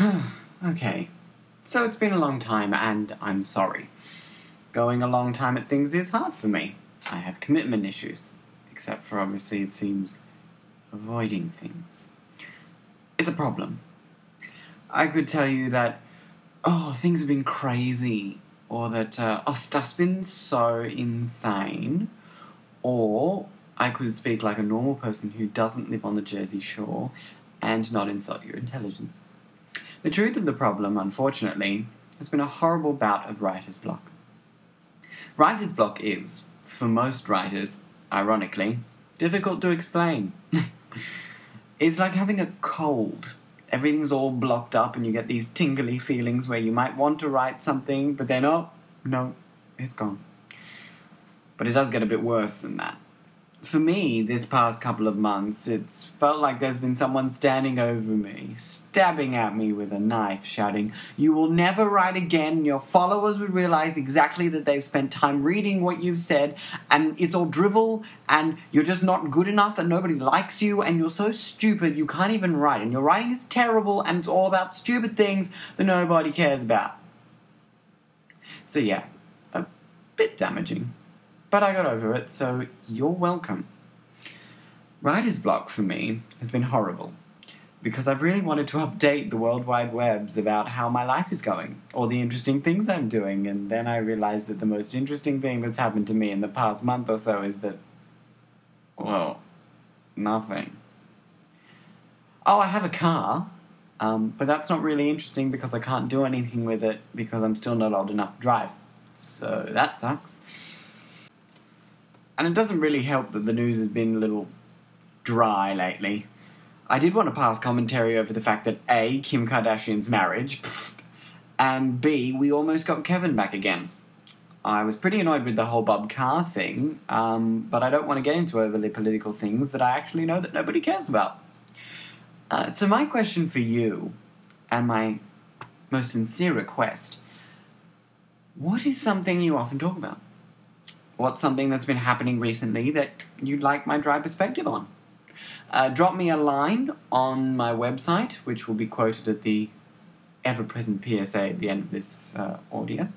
okay. So it's been a long time, and I'm sorry. Going a long time at things is hard for me. I have commitment issues, except for obviously it seems avoiding things. It's a problem. I could tell you that, oh, things have been crazy, or that, uh, oh, stuff's been so insane, or I could speak like a normal person who doesn't live on the Jersey Shore and not insult your intelligence. The truth of the problem, unfortunately, has been a horrible bout of writer's block. Writer's block is, for most writers, ironically, difficult to explain. it's like having a cold. Everything's all blocked up, and you get these tingly feelings where you might want to write something, but then, oh, no, it's gone. But it does get a bit worse than that for me, this past couple of months, it's felt like there's been someone standing over me, stabbing at me with a knife, shouting, You will never write again. Your followers will realize exactly that they've spent time reading what you've said, and it's all drivel, and you're just not good enough, and nobody likes you, and you're so stupid you can't even write, and your writing is terrible, and it's all about stupid things that nobody cares about. So, yeah, a bit damaging. But I got over it, so you're welcome. Writer's block for me has been horrible because I've really wanted to update the World Wide Webs about how my life is going, all the interesting things I'm doing, and then I realized that the most interesting thing that's happened to me in the past month or so is that, well, nothing. Oh, I have a car, um, but that's not really interesting because I can't do anything with it because I'm still not old enough to drive. So that sucks. And it doesn't really help that the news has been a little dry lately. I did want to pass commentary over the fact that A, Kim Kardashian's marriage, pfft, and B, we almost got Kevin back again. I was pretty annoyed with the whole Bob Carr thing, um, but I don't want to get into overly political things that I actually know that nobody cares about. Uh, so, my question for you, and my most sincere request what is something you often talk about? What's something that's been happening recently that you'd like my dry perspective on. Uh, drop me a line on my website, which will be quoted at the ever present PSA at the end of this uh, audio.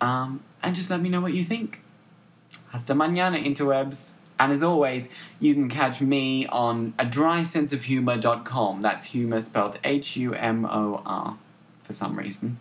Um, and just let me know what you think. Hasta mañana, interwebs. And as always, you can catch me on a drysenseofhumor.com. That's humor spelled H U M O R for some reason.